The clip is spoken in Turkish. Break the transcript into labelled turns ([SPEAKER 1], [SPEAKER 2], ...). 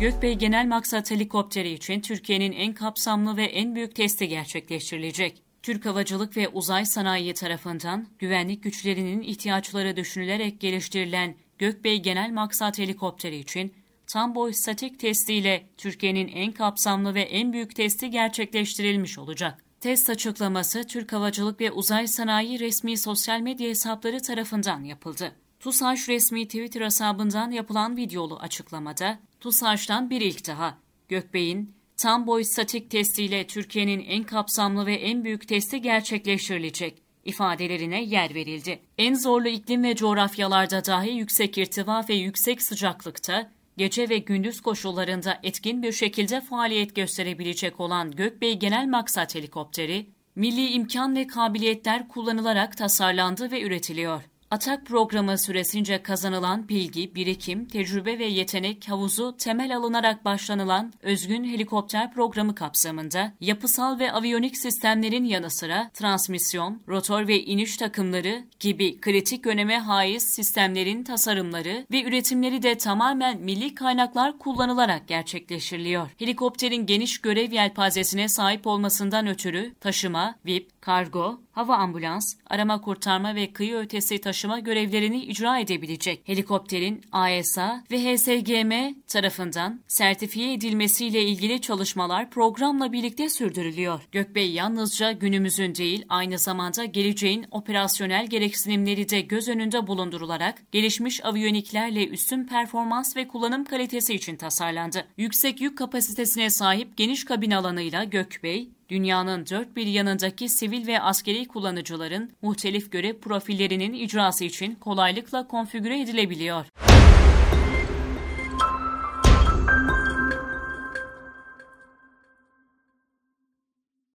[SPEAKER 1] Gökbey Genel Maksat Helikopteri için Türkiye'nin en kapsamlı ve en büyük testi gerçekleştirilecek. Türk Havacılık ve Uzay Sanayi tarafından güvenlik güçlerinin ihtiyaçları düşünülerek geliştirilen Gökbey Genel Maksat Helikopteri için tam boy statik testiyle Türkiye'nin en kapsamlı ve en büyük testi gerçekleştirilmiş olacak. Test açıklaması Türk Havacılık ve Uzay Sanayi resmi sosyal medya hesapları tarafından yapıldı. TUSAŞ resmi Twitter hesabından yapılan videolu açıklamada TUSAŞ'tan bir ilk daha Gökbey'in tam boy statik testiyle Türkiye'nin en kapsamlı ve en büyük testi gerçekleştirilecek ifadelerine yer verildi. En zorlu iklim ve coğrafyalarda dahi yüksek irtifa ve yüksek sıcaklıkta gece ve gündüz koşullarında etkin bir şekilde faaliyet gösterebilecek olan Gökbey Genel Maksat Helikopteri, milli imkan ve kabiliyetler kullanılarak tasarlandı ve üretiliyor. Atak programı süresince kazanılan bilgi, birikim, tecrübe ve yetenek havuzu temel alınarak başlanılan özgün helikopter programı kapsamında yapısal ve aviyonik sistemlerin yanı sıra transmisyon, rotor ve iniş takımları gibi kritik öneme haiz sistemlerin tasarımları ve üretimleri de tamamen milli kaynaklar kullanılarak gerçekleştiriliyor. Helikopterin geniş görev yelpazesine sahip olmasından ötürü taşıma, VIP, kargo, hava ambulans, arama kurtarma ve kıyı ötesi taşıma görevlerini icra edebilecek. Helikopterin AESA ve HSGM tarafından sertifiye edilmesiyle ilgili çalışmalar programla birlikte sürdürülüyor. Gökbey yalnızca günümüzün değil aynı zamanda geleceğin operasyonel gereksinimleri de göz önünde bulundurularak gelişmiş aviyoniklerle üstün performans ve kullanım kalitesi için tasarlandı. Yüksek yük kapasitesine sahip geniş kabin alanıyla Gökbey, dünyanın dört bir yanındaki sivil ve askeri kullanıcıların muhtelif görev profillerinin icrası için kolaylıkla konfigüre edilebiliyor.